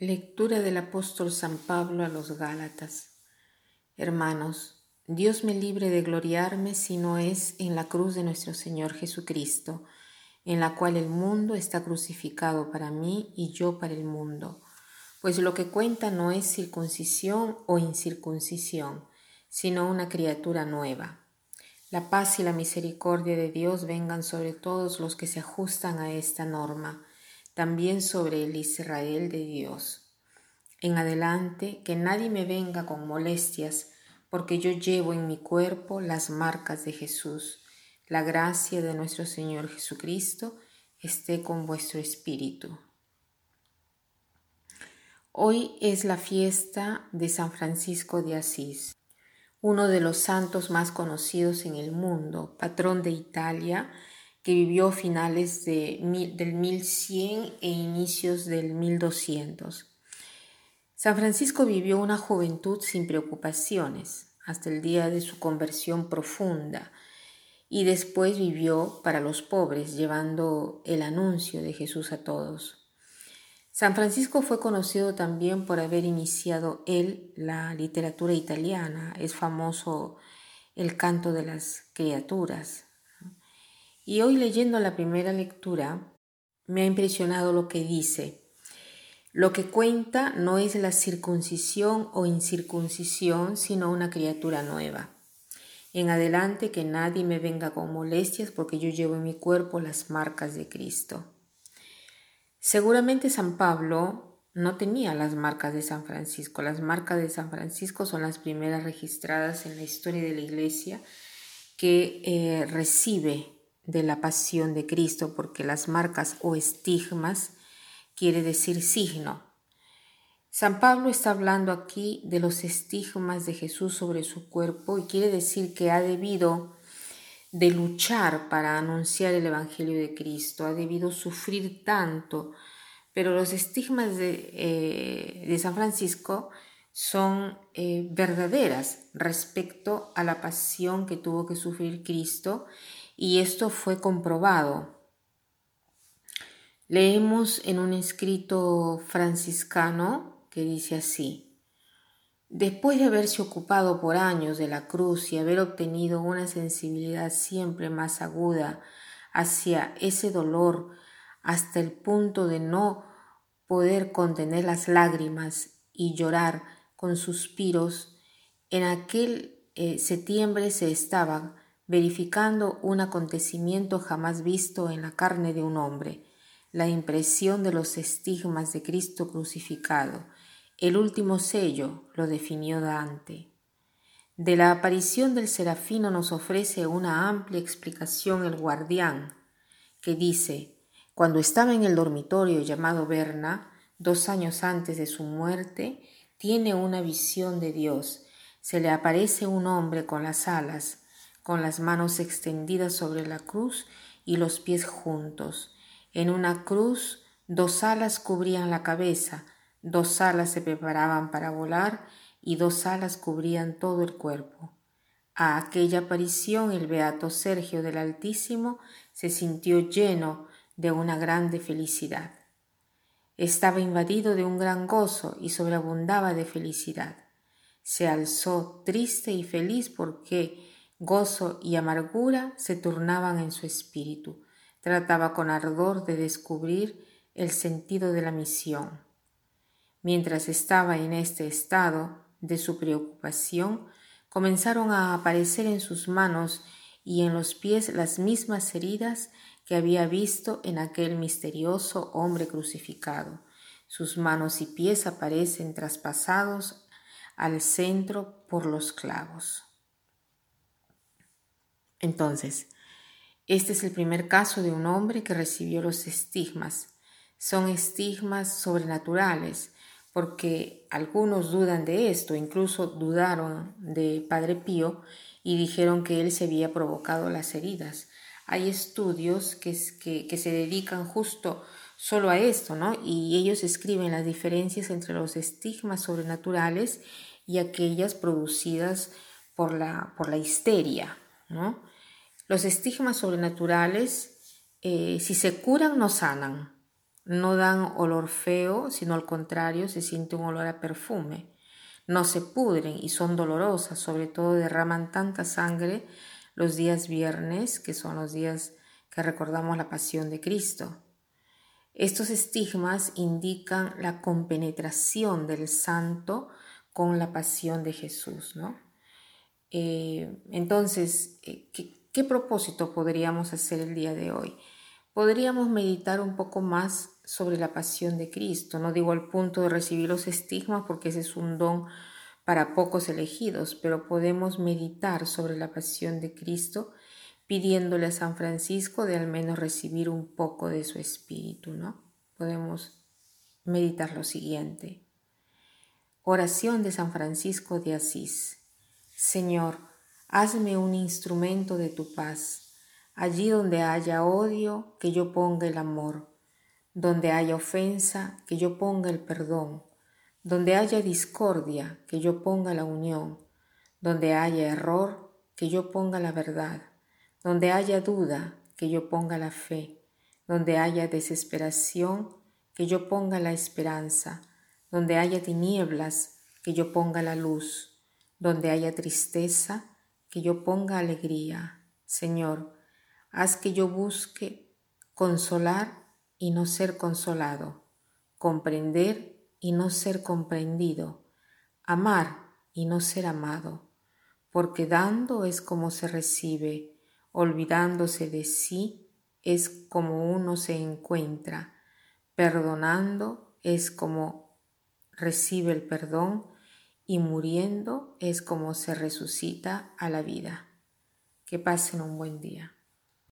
Lectura del apóstol San Pablo a los Gálatas. Hermanos, Dios me libre de gloriarme si no es en la cruz de nuestro Señor Jesucristo, en la cual el mundo está crucificado para mí y yo para el mundo. Pues lo que cuenta no es circuncisión o incircuncisión, sino una criatura nueva. La paz y la misericordia de Dios vengan sobre todos los que se ajustan a esta norma también sobre el Israel de Dios. En adelante, que nadie me venga con molestias, porque yo llevo en mi cuerpo las marcas de Jesús. La gracia de nuestro Señor Jesucristo esté con vuestro espíritu. Hoy es la fiesta de San Francisco de Asís, uno de los santos más conocidos en el mundo, patrón de Italia que vivió finales de, del 1100 e inicios del 1200. San Francisco vivió una juventud sin preocupaciones hasta el día de su conversión profunda y después vivió para los pobres llevando el anuncio de Jesús a todos. San Francisco fue conocido también por haber iniciado él la literatura italiana. Es famoso el canto de las criaturas, y hoy leyendo la primera lectura, me ha impresionado lo que dice. Lo que cuenta no es la circuncisión o incircuncisión, sino una criatura nueva. En adelante que nadie me venga con molestias porque yo llevo en mi cuerpo las marcas de Cristo. Seguramente San Pablo no tenía las marcas de San Francisco. Las marcas de San Francisco son las primeras registradas en la historia de la Iglesia que eh, recibe de la pasión de Cristo, porque las marcas o estigmas quiere decir signo. San Pablo está hablando aquí de los estigmas de Jesús sobre su cuerpo y quiere decir que ha debido de luchar para anunciar el Evangelio de Cristo, ha debido sufrir tanto, pero los estigmas de, eh, San Francisco son eh, verdaderas respecto a la pasión que tuvo que sufrir Cristo y esto fue comprobado. Leemos en un escrito franciscano que dice así, Después de haberse ocupado por años de la cruz y haber obtenido una sensibilidad siempre más aguda hacia ese dolor hasta el punto de no poder contener las lágrimas y llorar con suspiros, en aquel eh, septiembre se estaba verificando un acontecimiento jamás visto en la carne de un hombre, la impresión de los estigmas de Cristo crucificado. El último sello lo definió Dante. De la aparición del serafino nos ofrece una amplia explicación el guardián, que dice, cuando estaba en el dormitorio llamado Berna, dos años antes de su muerte, tiene una visión de Dios. Se le aparece un hombre con las alas, con las manos extendidas sobre la cruz y los pies juntos. En una cruz dos alas cubrían la cabeza, dos alas se preparaban para volar y dos alas cubrían todo el cuerpo. A aquella aparición el beato Sergio del Altísimo se sintió lleno de una grande felicidad. Estaba invadido de un gran gozo y sobreabundaba de felicidad. Se alzó triste y feliz porque Gozo y amargura se turnaban en su espíritu. Trataba con ardor de descubrir el sentido de la misión. Mientras estaba en este estado de su preocupación, comenzaron a aparecer en sus manos y en los pies las mismas heridas que había visto en aquel misterioso hombre crucificado. Sus manos y pies aparecen traspasados al centro por los clavos. Entonces, este es el primer caso de un hombre que recibió los estigmas. Son estigmas sobrenaturales, porque algunos dudan de esto, incluso dudaron de Padre Pío y dijeron que él se había provocado las heridas. Hay estudios que, que, se dedican justo solo a esto, ¿no? Y ellos escriben las diferencias entre los estigmas sobrenaturales y aquellas producidas por la, por la histeria, ¿no? Los estigmas sobrenaturales, eh, si se curan, no sanan. no dan olor feo, sino al contrario, se siente un olor a perfume. No se pudren y son dolorosas, sobre todo derraman tanta sangre los días viernes, que son los días que recordamos la pasión de Cristo. Estos estigmas indican la compenetración del santo con la pasión de Jesús, ¿no? Eh, entonces, eh, ¿qué propósito podríamos hacer el día de hoy? podríamos meditar un poco más sobre la pasión de Cristo. No digo al punto de recibir los estigmas porque ese es un don para pocos elegidos, pero podemos meditar sobre la pasión de Cristo pidiéndole a San Francisco de al menos recibir un poco de su espíritu, ¿no? Podemos meditar lo siguiente. Oración de San Francisco de Asís. Señor, hazme un instrumento de tu paz Allí donde haya odio, que yo ponga el amor. Donde haya ofensa, que yo ponga el perdón. Donde haya discordia, que yo ponga la unión. Donde haya error, que yo ponga la verdad. Donde haya duda, que yo ponga la fe. Donde haya desesperación, que yo ponga la esperanza. Donde haya tinieblas, que yo ponga la luz. Donde haya tristeza, que yo ponga alegría. Señor, Haz que yo busque consolar y no ser consolado, comprender y no ser comprendido, amar y no ser amado, porque dando es como se recibe, olvidándose de sí es como uno se encuentra, perdonando es como recibe el perdón y muriendo es como se resucita a la vida. Que pasen un buen día.